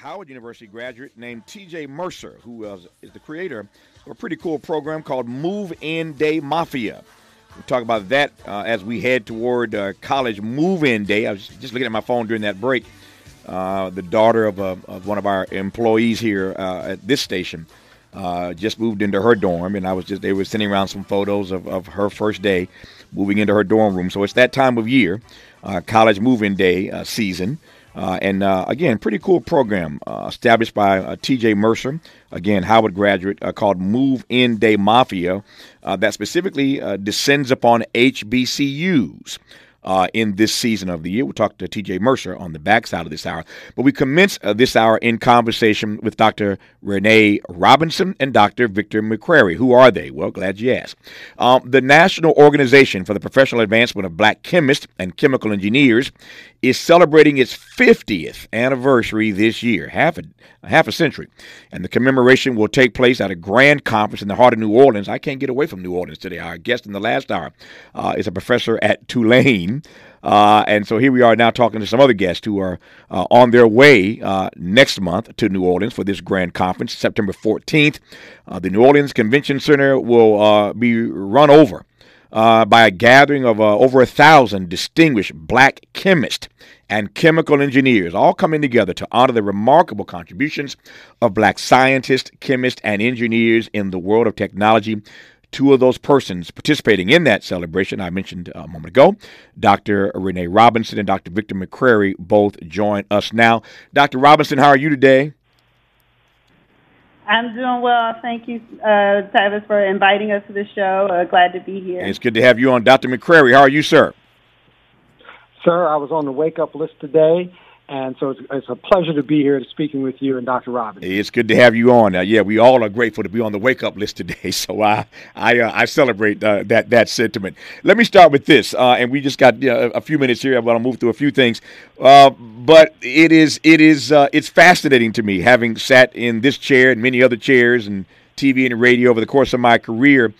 Howard University graduate named T.J. Mercer, who is the creator of a pretty cool program called Move In Day Mafia. We'll talk about that uh, as we head toward uh, college move-in day. I was just looking at my phone during that break. Uh, the daughter of, uh, of, one of our employees here uh, at this station uh, just moved into her dorm, and I was just they were sending around some photos of, of her first day moving into her dorm room. So it's that time of year, college move-in day season. Uh, and uh, again, pretty cool program uh, established by uh, T.J. Mercer, again Howard graduate, uh, called Move In Day Mafia, uh, that specifically descends upon HBCUs uh, in this season of the year. We'll talk to TJ Mercer on the backside of this hour. But we commence uh, this hour in conversation with Dr. Renã Robinson and Dr. Victor McCrary. Who are they? Well, glad you asked. Um, the National Organization for the Professional Advancement of Black Chemists and Chemical Engineers is celebrating its 50th anniversary this year, half a, half a century. And the commemoration will take place at a grand conference in the heart of New Orleans. I can't get away from New Orleans today. Our guest in the last hour uh, is a professor at Tulane. Uh, and so here we are now talking to some other guests who are uh, on their way uh, next month to New Orleans for this grand conference, September 14th. Uh, the New Orleans Convention Center will uh, be run over uh, by a gathering of over a thousand distinguished black chemists and chemical engineers, all coming together to honor the remarkable contributions of black scientists, chemists, and engineers in the world of technology. Two of those persons participating in that celebration I mentioned a moment ago, Dr. Renã Robinson and Dr. Victor McCrary, both join us now. Dr. Robinson, how are you today? I'm doing well. Thank you, uh, Tavis, for inviting us to the show. Uh, glad to be here. It's good to have you on. Dr. McCrary, how are you, sir? Sir, I was on the wake up list today, and so it's, it's, a pleasure to be here to speaking with you and Dr. Robinson. It's good to have you on. Uh, yeah, we all are grateful to be on the wake up list today. So I I, uh, I celebrate uh, that that sentiment. Let me start with this, uh, and we just got a few minutes here. I'm going to move through a few things, uh, but it is it is uh, it's fascinating to me having sat in this chair and many other chairs and TV and radio over the course of my career.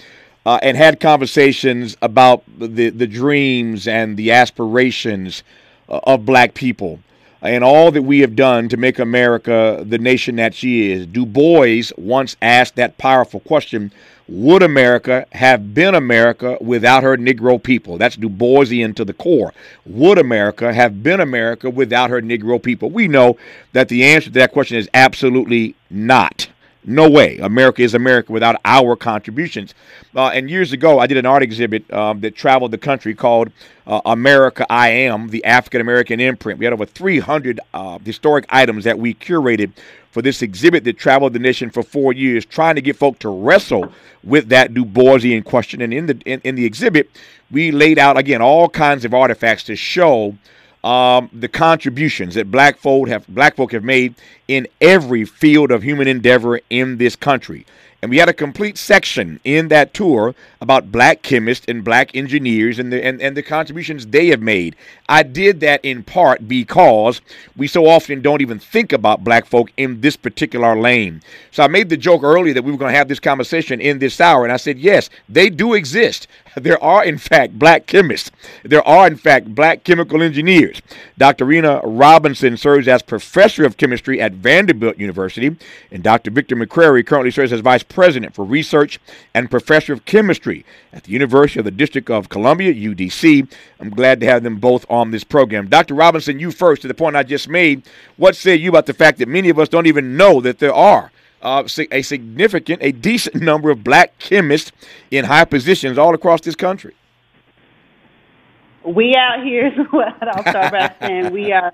and had conversations about the, the dreams and the aspirations of black people and all that we have done to make America the nation that she is. Du Bois once asked that powerful question Would America have been America without her Negro people? That's Du Boisian to the core. Would America have been America without her Negro people? We know that the answer to that question is absolutely not. No way. America is America without our contributions. Uh, and years ago, I did an art exhibit um, that traveled the country called uh, America I Am, the African American imprint. We had over 300 uh, historic items that we curated for this exhibit that traveled the nation for four years, trying to get folk to wrestle with that Du Boisian question. And in the in, in the exhibit, we laid out again all kinds of artifacts to show um, the contributions that black folk have black folk have made in every field of human endeavor in this country. And we had a complete section in that tour about black chemists and black engineers and the and, and the contributions they have made. I did that in part because we so often don't even think about black folk in this particular lane. So I made the joke earlier that we were going to have this conversation in this hour, and I said, yes, they do exist. There are, in fact, black chemists. There are, in fact, black chemical engineers. Dr. Renã Robinson serves as professor of chemistry at Vanderbilt University, and Dr. Victor McCrary currently serves as vice president for research and professor of chemistry at the University of the District of Columbia, UDC. I'm glad to have them both on this program. Dr. Robinson, you first, to the point I just made. What say you about the fact that many of us don't even know that there are uh, a significant, a decent number of black chemists in high positions all across this country. We out here is what I'll start by saying. We are,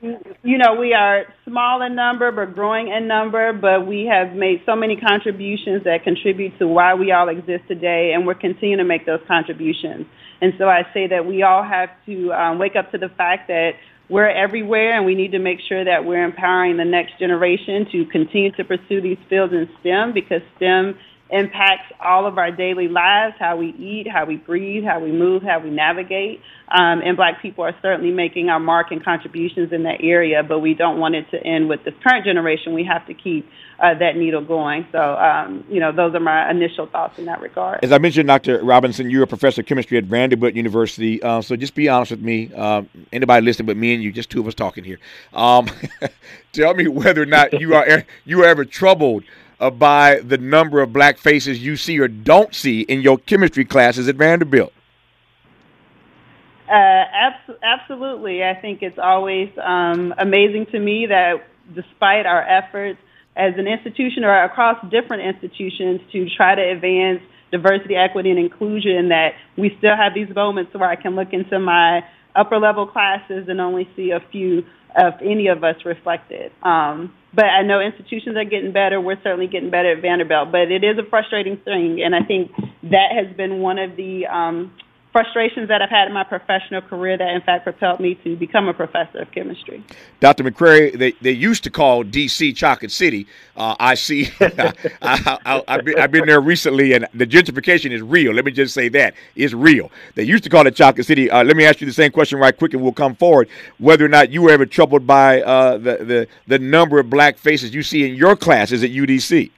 you know, we are small in number but growing in number, but we have made so many contributions that contribute to why we all exist today, and we're continuing to make those contributions. And so I say that we all have to um, wake up to the fact that we're everywhere and we need to make sure that we're empowering the next generation to continue to pursue these fields in STEM because STEM impacts all of our daily lives, how we eat, how we breathe, how we move, how we navigate. Um, and black people are certainly making our mark and contributions in that area, but we don't want it to end with this current generation. We have to keep uh, that needle going. So, um, you know, those are my initial thoughts in that regard. As I mentioned, Dr. Robinson, you're a professor of chemistry at Vanderbilt University. Uh, so just be honest with me. Uh, anybody listening but me and you, just two of us talking here. Um, tell me whether or not you are you are ever troubled uh, by the number of black faces you see or don't see in your chemistry classes at Vanderbilt? Uh, abs- absolutely. I think it's always um, amazing to me that despite our efforts as an institution or across different institutions to try to advance diversity, equity, and inclusion, that we still have these moments where I can look into my upper level classes and only see a few of any of us reflected. Um, but I know institutions are getting better. We're certainly getting better at Vanderbilt, but it is a frustrating thing, and I think that has been one of the um, frustrations that I've had in my professional career that, in fact, propelled me to become a professor of chemistry. Dr. McCrary, they, they used to call D.C. Chocolate City. Uh, I see. I, have been, been, there recently, and the gentrification is real. Let me just say that it's real. They used to call it Chocolate City. Uh, let me ask you the same question right quick, and we'll come forward. Whether or not you were ever troubled by uh, the, the the number of black faces you see in your classes at UDC.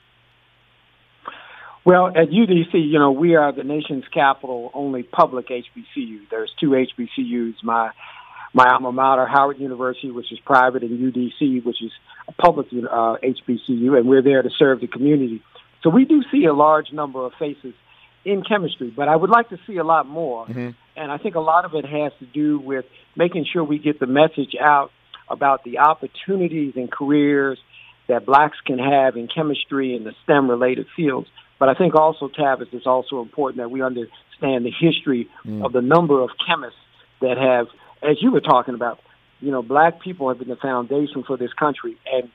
Well, at UDC, you know, we are the nation's capital only public HBCU. There's two HBCUs. My my alma mater, Howard University, which is private, and UDC, which is a public uh, HBCU, and we're there to serve the community. So we do see a large number of faces in chemistry, but I would like to see a lot more. Mm-hmm. And I think a lot of it has to do with making sure we get the message out about the opportunities and careers that blacks can have in chemistry and the STEM related fields. But I think also, Tavis, it's also important that we understand the history mm. of the number of chemists that have, as you were talking about, you know, black people have been the foundation for this country, and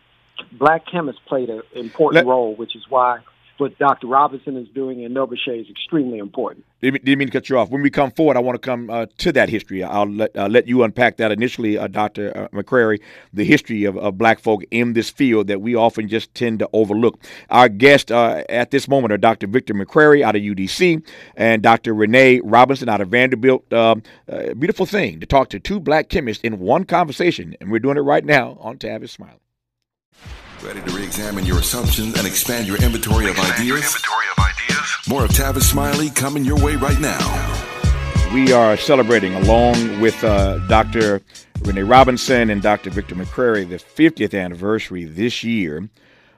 black chemists played an important Let, role, which is why what Dr. Robinson is doing in NOBCHE is extremely important. Didn't mean to cut you off. When we come forward, I want to come uh, to that history. I'll let, uh, let you unpack that initially, uh, Dr. Uh, McCrary, the history of, of, black folk in this field that we often just tend to overlook. Our guests uh, at this moment are Dr. Victor McCrary out of UDC and Dr. Renã Robinson out of Vanderbilt. Um, beautiful thing to talk to two black chemists in one conversation, and we're doing it right now on Tavis Smiley. Ready to re-examine your assumptions and expand your inventory, of, ideas? Your inventory of ideas? More of Tavis Smiley coming your way right now. We are celebrating, along with uh, Dr. Renã Robinson and Dr. Victor McCrary, the 50th anniversary this year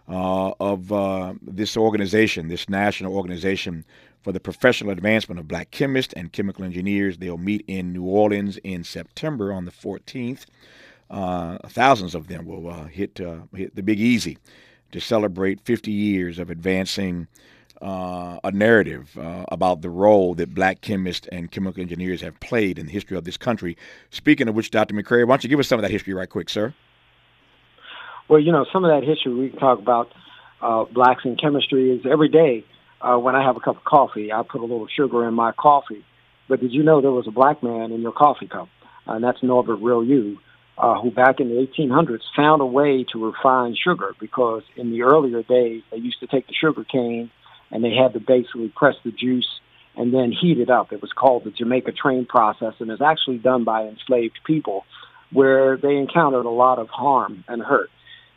uh, of uh, this organization, this national organization for the professional advancement of black chemists and chemical engineers. They'll meet in New Orleans in September on the 14th. Uh, thousands of them will uh, hit, uh, hit the Big Easy to celebrate 50 years of advancing uh, a narrative uh, about the role that black chemists and chemical engineers have played in the history of this country. Speaking of which, Dr. McCrary, why don't you give us some of that history right quick, sir? Well, you know, some of that history we can talk about uh, blacks in chemistry is every day when I have a cup of coffee, I put a little sugar in my coffee. But did you know there was a black man in your coffee cup? and that's Norbert Rillieux uh, who back in the 1800s found a way to refine sugar because in the earlier days they used to take the sugar cane and they had to basically press the juice and then heat it up. It was called the Jamaica train process and is actually done by enslaved people where they encountered a lot of harm and hurt.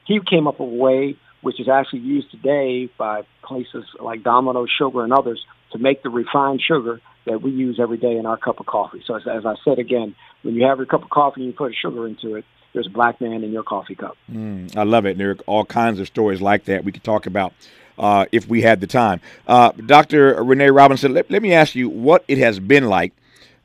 He came up with a way which is actually used today by places like Domino Sugar and others to make the refined sugar that we use every day in our cup of coffee. So as, as I said again, when you have your cup of coffee and you put sugar into it, there's a black man in your coffee cup. Mm, I love it. And there are all kinds of stories like that we could talk about uh, if we had the time. Uh, Dr. Renã Robinson, let, let, me ask you what it has been like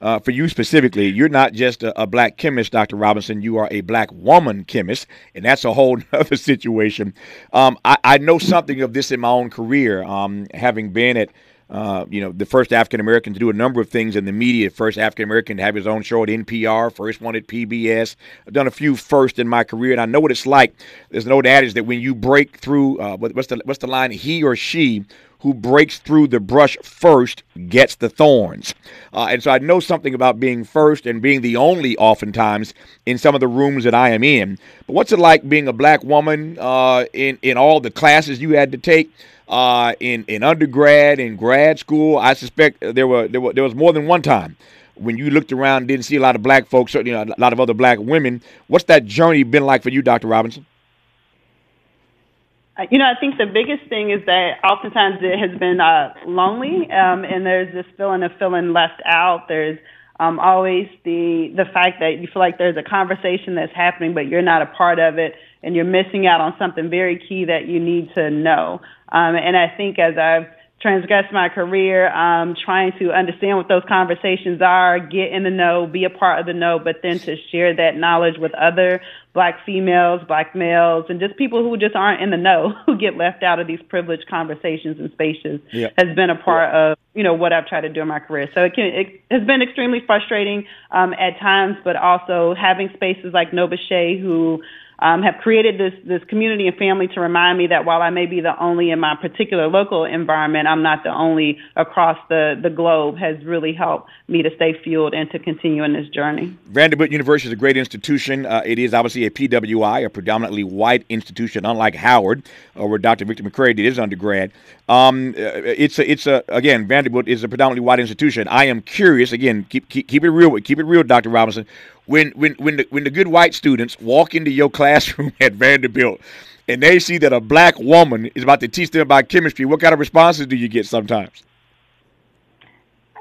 uh, for you specifically. You're not just a, a, black chemist, Dr. Robinson. You are a black woman chemist, and that's a whole other situation. Um, I, I, know something of this in my own career, um, having been at uh, you know, the first African American to do a number of things in the media. First African American to have his own show at NPR. First one at PBS. I've done a few first in my career, and I know what it's like. There's an old adage that when you break through, uh, what's the what's the line? He or she who breaks through the brush first gets the thorns. Uh, and so I know something about being first and being the only, oftentimes, in some of the rooms that I am in. But what's it like being a black woman uh, in in all the classes you had to take? Uh, in in undergrad, in grad school. I suspect there were there were there was more than one time when you looked around didn't see a lot of black folks, certainly a lot of other black women. What's that journey been like for you, Dr. Robinson? Uh, you know, I think the biggest thing is that oftentimes it has been uh, lonely, um, and there's this feeling of feeling left out. There's um, always the the fact that you feel like there's a conversation that's happening, but you're not a part of it, and you're missing out on something very key that you need to know. Um, and I think as I've transgress my career, um, trying to understand what those conversations are, get in the know, be a part of the know, but then to share that knowledge with other black females, black males, and just people who just aren't in the know, who get left out of these privileged conversations and spaces, yeah. has been a part of you know what I've tried to do in my career. So it, can, it has been extremely frustrating um, at times, but also having spaces like NOBCHE who um, have created this this community and family to remind me that while I may be the only in my particular local environment, I'm not the only across the the globe. Has really helped me to stay fueled and to continue in this journey. Vanderbilt University is a great institution. Uh, it is obviously a PWI, a predominantly white institution, unlike Howard, uh, where Dr. Victor McCrary did his undergrad. Um, uh, it's a, it's a again Vanderbilt is a predominantly white institution. I am curious again. Keep keep, keep it real. Keep it real, Dr. Robinson when when when the when the good white students walk into your classroom at Vanderbilt and they see that a black woman is about to teach them about chemistry, what kind of responses do you get sometimes?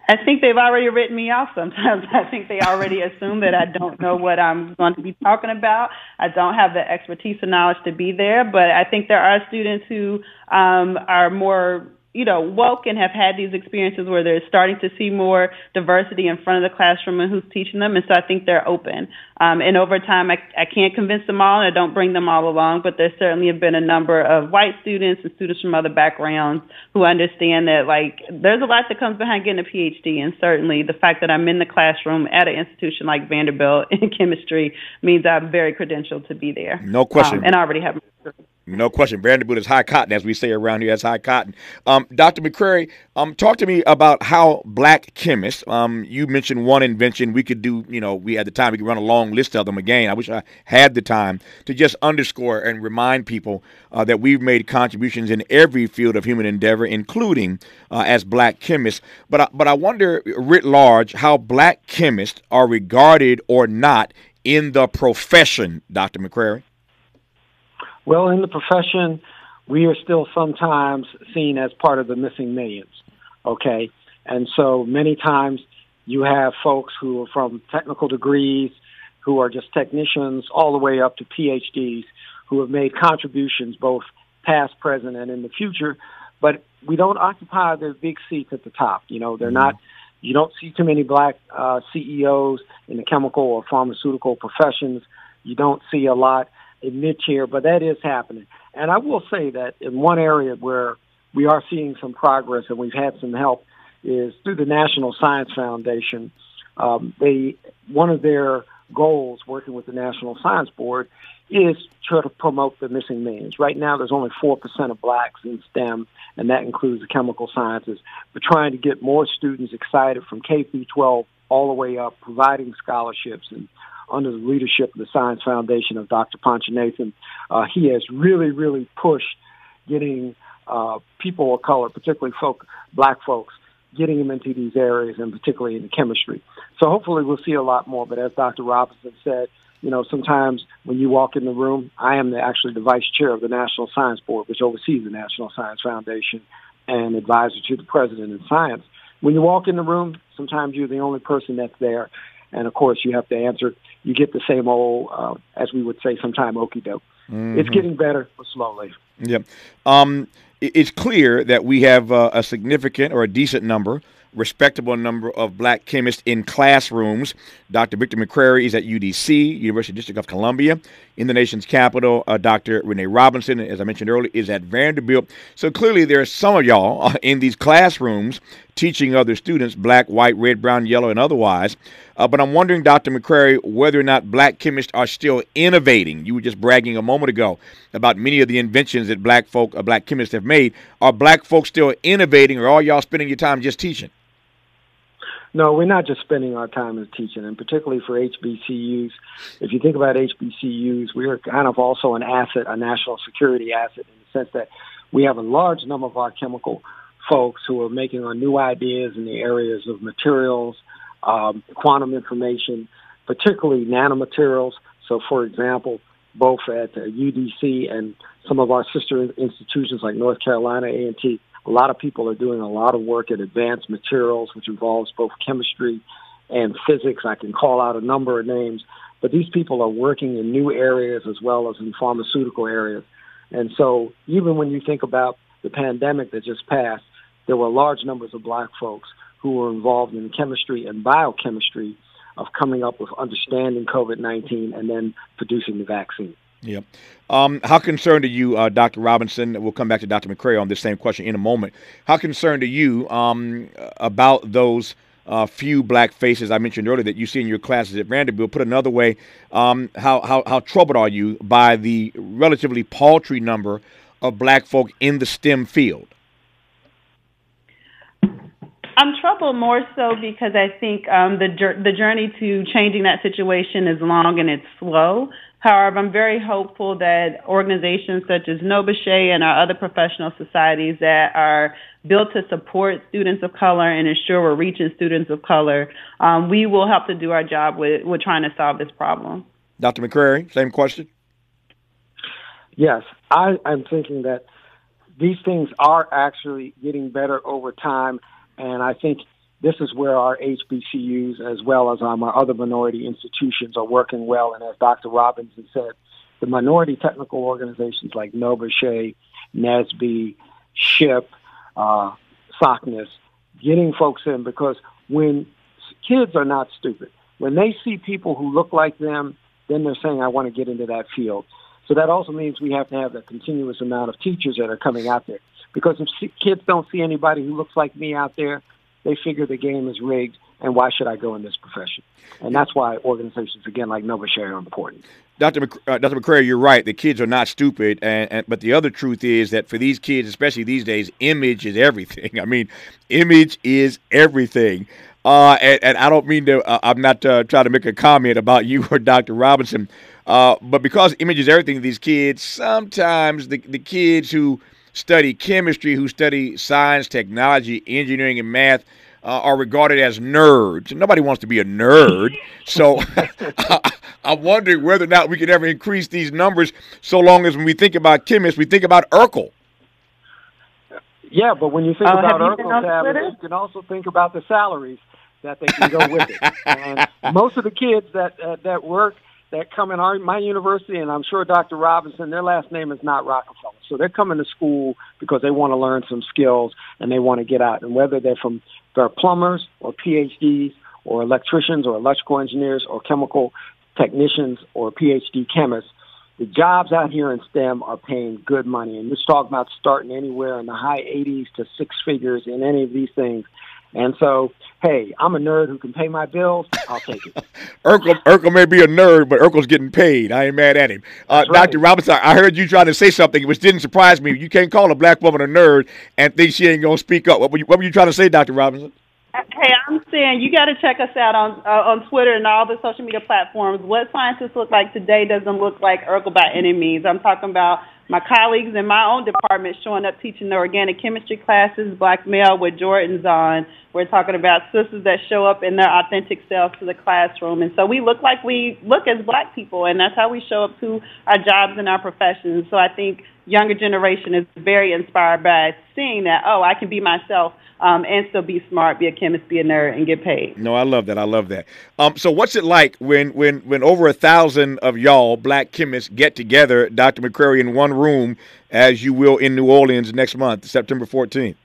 I think they've already written me off sometimes. I think they already assume that I don't know what I'm going to be talking about. I don't have the expertise and knowledge to be there, but I think there are students who um, are more you know, woke and have had these experiences where they're starting to see more diversity in front of the classroom and who's teaching them. And so I think they're open. Um, and over time, I, I can't convince them all and I don't bring them all along, but there certainly have been a number of white students and students from other backgrounds who understand that, like, there's a lot that comes behind getting a PhD. And certainly the fact that I'm in the classroom at an institution like Vanderbilt in chemistry means I'm very credentialed to be there. No question. Um, and I already have no question. Vanderbilt is high cotton, as we say around here. That's high cotton. Um, Dr. McCrary, um, talk to me about how black chemists. Um, you mentioned one invention. We could do, you know, we had the time. We could run a long list of them again. I wish I had the time to just underscore and remind people uh, that we've made contributions in every field of human endeavor, including uh, as black chemists. But I, but I wonder, writ large, how black chemists are regarded or not in the profession, Dr. McCrary. Well, in the profession, we are still sometimes seen as part of the missing millions. Okay. And so many times you have folks who are from technical degrees, who are just technicians, all the way up to PhDs, who have made contributions both past, present, and in the future. But we don't occupy the big seats at the top. You know, they're mm-hmm. not. You don't see too many black uh, CEOs in the chemical or pharmaceutical professions. You don't see a lot in mid-tier, but that is happening. And I will say that in one area where we are seeing some progress and we've had some help is through the National Science Foundation. Um, they one of their goals, working with the National Science Board, is to promote the missing millions. Right now, there's only four percent of blacks in STEM, and that includes the chemical sciences. We're trying to get more students excited from K through 12 all the way up, providing scholarships and under the leadership of the Science Foundation of Dr. Panchanathan, uh, he has really, really pushed getting uh, people of color, particularly folk, black folks, getting them into these areas and particularly in chemistry. So hopefully we'll see a lot more. But as Dr. Robinson said, you know, sometimes when you walk in the room, I am the, actually the vice chair of the National Science Board, which oversees the National Science Foundation and advisor to the president in science. When you walk in the room, sometimes you're the only person that's there. And of course, you have to answer. You get the same old, uh, as we would say, sometime okey doke. Mm-hmm. It's getting better, but slowly. Yep. Um, it's clear that we have uh, a significant or a decent number respectable number of black chemists in classrooms. Dr. Victor McCrary is at UDC, University District of Columbia. In the nation's capital, uh, Dr. Renã Robinson, as I mentioned earlier, is at Vanderbilt. So clearly, there are some of y'all uh, in these classrooms teaching other students, black, white, red, brown, yellow, and otherwise. Uh, but I'm wondering, Dr. McCrary, whether or not black chemists are still innovating. You were just bragging a moment ago about many of the inventions that black folk, uh, black chemists have made. Are black folks still innovating, or are y'all spending your time just teaching? No, we're not just spending our time as teaching, and particularly for HBCUs. If you think about HBCUs, we are kind of also an asset, a national security asset, in the sense that we have a large number of our chemical folks who are making on new ideas in the areas of materials, um, quantum information, particularly nanomaterials. So, for example, both at UDC and some of our sister institutions like North Carolina A&T, a lot of people are doing a lot of work at advanced materials, which involves both chemistry and physics. I can call out a number of names, but these people are working in new areas as well as in pharmaceutical areas. And so even when you think about the pandemic that just passed, there were large numbers of black folks who were involved in chemistry and biochemistry of coming up with understanding COVID-19 and then producing the vaccine. Yeah. Um, how concerned are you, uh, Dr. Robinson? We'll come back to Dr. McCrary on this same question in a moment. How concerned are you um, about those uh, few black faces I mentioned earlier that you see in your classes at Vanderbilt? Put another way, um, how, how, how troubled are you by the relatively paltry number of black folk in the STEM field? I'm troubled more so because I think um, the the journey to changing that situation is long and it's slow. However, I'm very hopeful that organizations such as NOBCHE and our other professional societies that are built to support students of color and ensure we're reaching students of color, um, we will help to do our job with, with trying to solve this problem. Dr. McCrary, same question. Yes, I, I'm thinking that these things are actually getting better over time. And I think this is where our HBCUs, as well as um, our other minority institutions, are working well. And as Dr. Robinson said, the minority technical organizations like NOBCHE, NSBE, SHPE, uh, getting folks in because when kids are not stupid, when they see people who look like them, then they're saying, I want to get into that field. So that also means we have to have a continuous amount of teachers that are coming out there. Because if kids don't see anybody who looks like me out there, they figure the game is rigged, and why should I go in this profession? And that's why organizations, again, like NOBCHE are important. Dr. Mc, uh, Dr. McCrary, you're right. The kids are not stupid, and, and, but the other truth is that for these kids, especially these days, image is everything. I mean, image is everything. Uh, and, and, I don't mean to. Uh, I'm not uh, trying to make a comment about you or Dr. Robinson, uh, but because image is everything, to these kids sometimes the the kids who study chemistry, who study science, technology, engineering, and math, uh, are regarded as nerds. Nobody wants to be a nerd. So I'm wondering whether or not we can ever increase these numbers so long as when we think about chemists, we think about Urkel. Yeah, but when you think uh, about Urkel, Tavis, you can also think about the salaries that they can go with it. And most of the kids that uh, that work that come in our my university, and I'm sure Dr. Robinson, their last name is not Rockefeller. So they're coming to school because they want to learn some skills and they want to get out. And whether they're from they're plumbers or PhDs or electricians or electrical engineers or chemical technicians or PhD chemists, the jobs out here in STEM are paying good money. And you're talking about starting anywhere in the high 80s to six figures in any of these things. And so, hey, I'm a nerd who can pay my bills. I'll take it. Urkel, Urkel may be a nerd, but Urkel's getting paid. I ain't mad at him. Uh, right. Dr. Robinson, I heard you trying to say something which didn't surprise me. You can't call a black woman a nerd and think she ain't going to speak up. What were, you, what were you trying to say, Dr. Robinson? Hey, I'm saying you got to check us out on uh, on Twitter and all the social media platforms. What scientists look like today doesn't look like Urkel by any means. I'm talking about my colleagues in my own department showing up teaching the organic chemistry classes, black male with Jordans on. We're talking about sisters that show up in their authentic selves to the classroom. And so we look like we look as black people, and that's how we show up to our jobs and our professions. So I think younger generation is very inspired by seeing that, oh, I can be myself um, and still be smart, be a chemist, be a nerd, and get paid. No, I love that. I love that. Um, so, what's it like when when when over a thousand of y'all black chemists get together, Dr. McCrary, in one room, as you will in New Orleans next month, September 14th?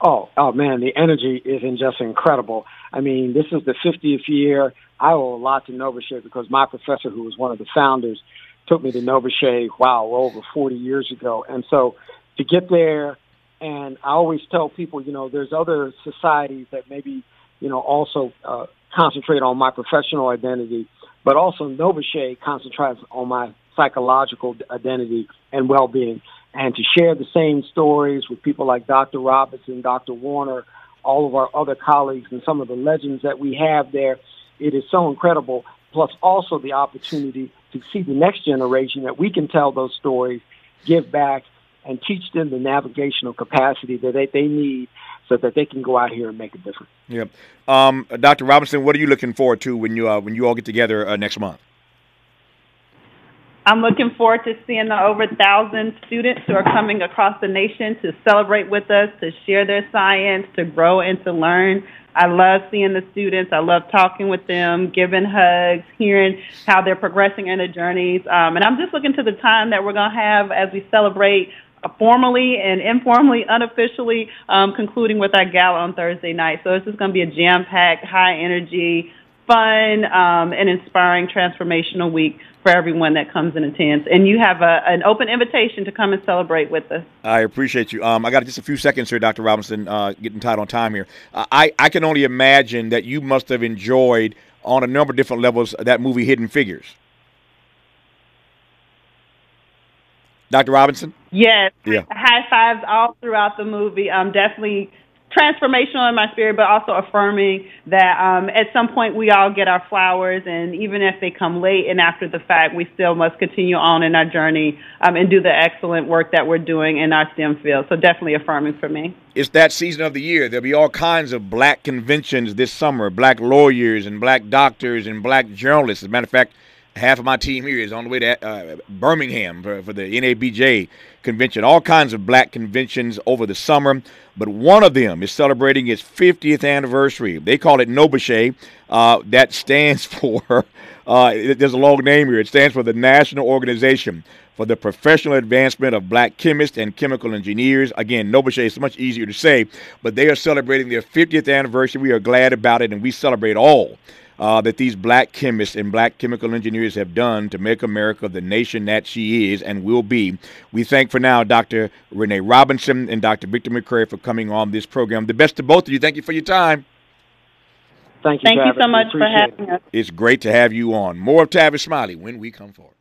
Oh, oh man, the energy is just incredible. I mean, this is the 50th year. I owe a lot to NOBCHE because my professor, who was one of the founders, took me to NOBCHE, wow, over 40 years ago. And so to get there and I always tell people, you know, there's other societies that maybe, you know, also uh, concentrate on my professional identity, but also NOBCHE concentrates on my psychological identity and well-being. And to share the same stories with people like Dr. Robinson, Dr. Warner, all of our other colleagues and some of the legends that we have there. It is so incredible. Plus, also the opportunity to see the next generation that we can tell those stories, give back, and teach them the navigational capacity that they, they need so that they can go out here and make a difference. Yep. Um, Dr. Robinson, what are you looking forward to when you uh, when you all get together uh, next month? I'm looking forward to seeing the over thousand students who are coming across the nation to celebrate with us, to share their science, to grow and to learn. I love seeing the students. I love talking with them, giving hugs, hearing how they're progressing in their journeys. Um, and I'm just looking to the time that we're going to have as we celebrate formally and informally, unofficially, um, concluding with our gala on Thursday night. So this is going to be a jam-packed, high-energy, fun, um, and inspiring transformational week for everyone that comes and attends. And you have a, an open invitation to come and celebrate with us. I appreciate you. Um, I got just a few seconds here, Dr. Robinson, uh, getting tight on time here. Uh, I, I can only imagine that you must have enjoyed, on a number of different levels, that movie Hidden Figures. Dr. Robinson? Yes. Yeah. High fives all throughout the movie. Um, definitely transformational in my spirit, but also affirming that um, at some point we all get our flowers, and even if they come late and after the fact, we still must continue on in our journey um, and do the excellent work that we're doing in our STEM field. So definitely affirming for me. It's that season of the year. There'll be all kinds of black conventions this summer, black lawyers and black doctors and black journalists. As a matter of fact, half of my team here is on the way to uh, Birmingham for, for, the NABJ convention. All kinds of black conventions over the summer, but one of them is celebrating its 50th anniversary. They call it NOBCHE. Uh, that stands for, uh, there's a long name here. It stands for the National Organization for the Professional Advancement of Black Chemists and Chemical Engineers. Again, NOBCHE is much easier to say, but they are celebrating their 50th anniversary. We are glad about it, and we celebrate all uh, that these black chemists and black chemical engineers have done to make America the nation that she is and will be. We thank for now Dr. Renã Robinson and Dr. Victor McCrary for coming on this program. The best to both of you. Thank you for your time. Thank you. Thank you so much for having us. It's great to have you on. More of Tavis Smiley when we come forward.